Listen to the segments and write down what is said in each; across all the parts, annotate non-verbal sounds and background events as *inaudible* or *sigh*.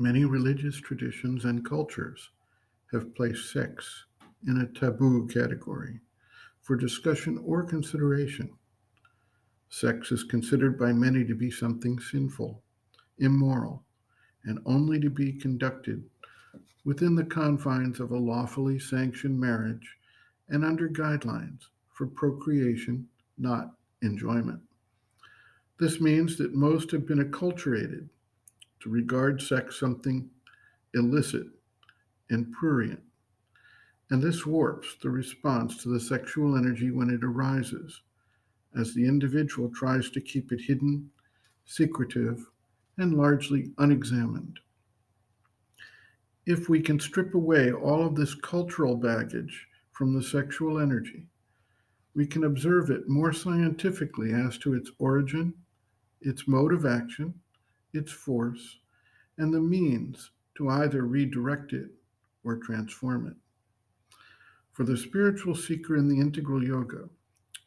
Many religious traditions and cultures have placed sex in a taboo category for discussion or consideration. Sex is considered by many to be something sinful, immoral, and only to be conducted within the confines of a lawfully sanctioned marriage and under guidelines for procreation, not enjoyment. This means that most have been acculturated regard sex something illicit and prurient. And this warps the response to the sexual energy when it arises, as the individual tries to keep it hidden, secretive, and largely unexamined. If we can strip away all of this cultural baggage from the sexual energy, we can observe it more scientifically as to its origin, its mode of action, its force, and the means to either redirect it or transform it. For the spiritual seeker in the integral yoga,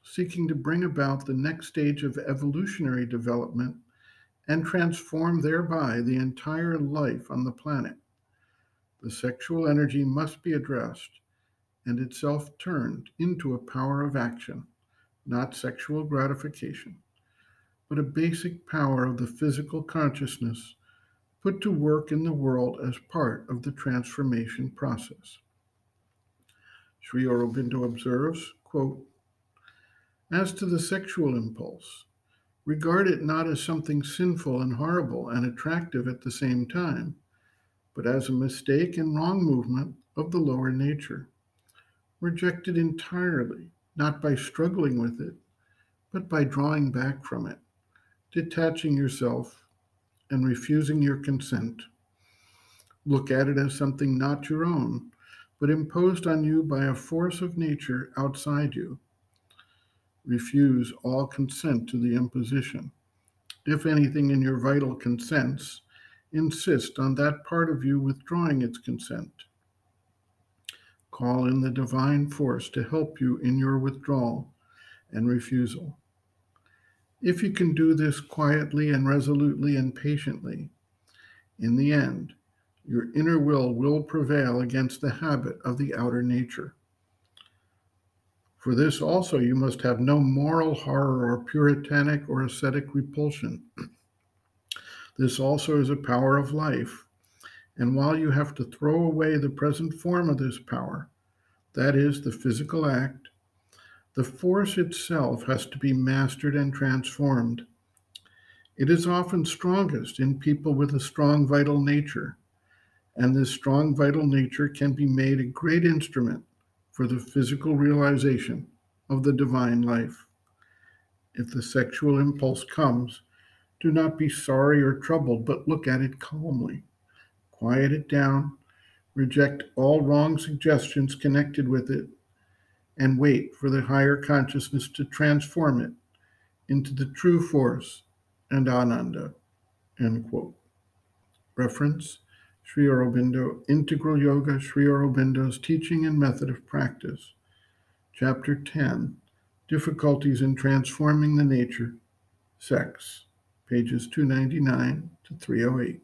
seeking to bring about the next stage of evolutionary development and transform thereby the entire life on the planet, the sexual energy must be addressed and itself turned into a power of action, not sexual gratification, but a basic power of the physical consciousness put to work in the world as part of the transformation process. Sri Aurobindo observes, quote, As to the sexual impulse, regard it not as something sinful and horrible and attractive at the same time, but as a mistake and wrong movement of the lower nature. Reject it entirely, not by struggling with it, but by drawing back from it, detaching yourself and refusing your consent. Look at it as something not your own, but imposed on you by a force of nature outside you. Refuse all consent to the imposition. If anything in your vital consents, insist on that part of you withdrawing its consent. Call in the divine force to help you in your withdrawal and refusal. If you can do this quietly and resolutely and patiently, in the end, your inner will will prevail against the habit of the outer nature. For this also you must have no moral horror or puritanic or ascetic repulsion. *clears throat* this also is a power of life. And while you have to throw away the present form of this power, that is, the physical act, the force itself has to be mastered and transformed. It is often strongest in people with a strong vital nature, and this strong vital nature can be made a great instrument for the physical realization of the divine life. If the sexual impulse comes, do not be sorry or troubled, but look at it calmly. Quiet it down, reject all wrong suggestions connected with it, and wait for the higher consciousness to transform it into the true force and ananda. End quote. Reference Sri Aurobindo, Integral Yoga, Sri Aurobindo's Teaching and Method of Practice. Chapter 10 Difficulties in Transforming the Nature, Sex, pages 299 to 308.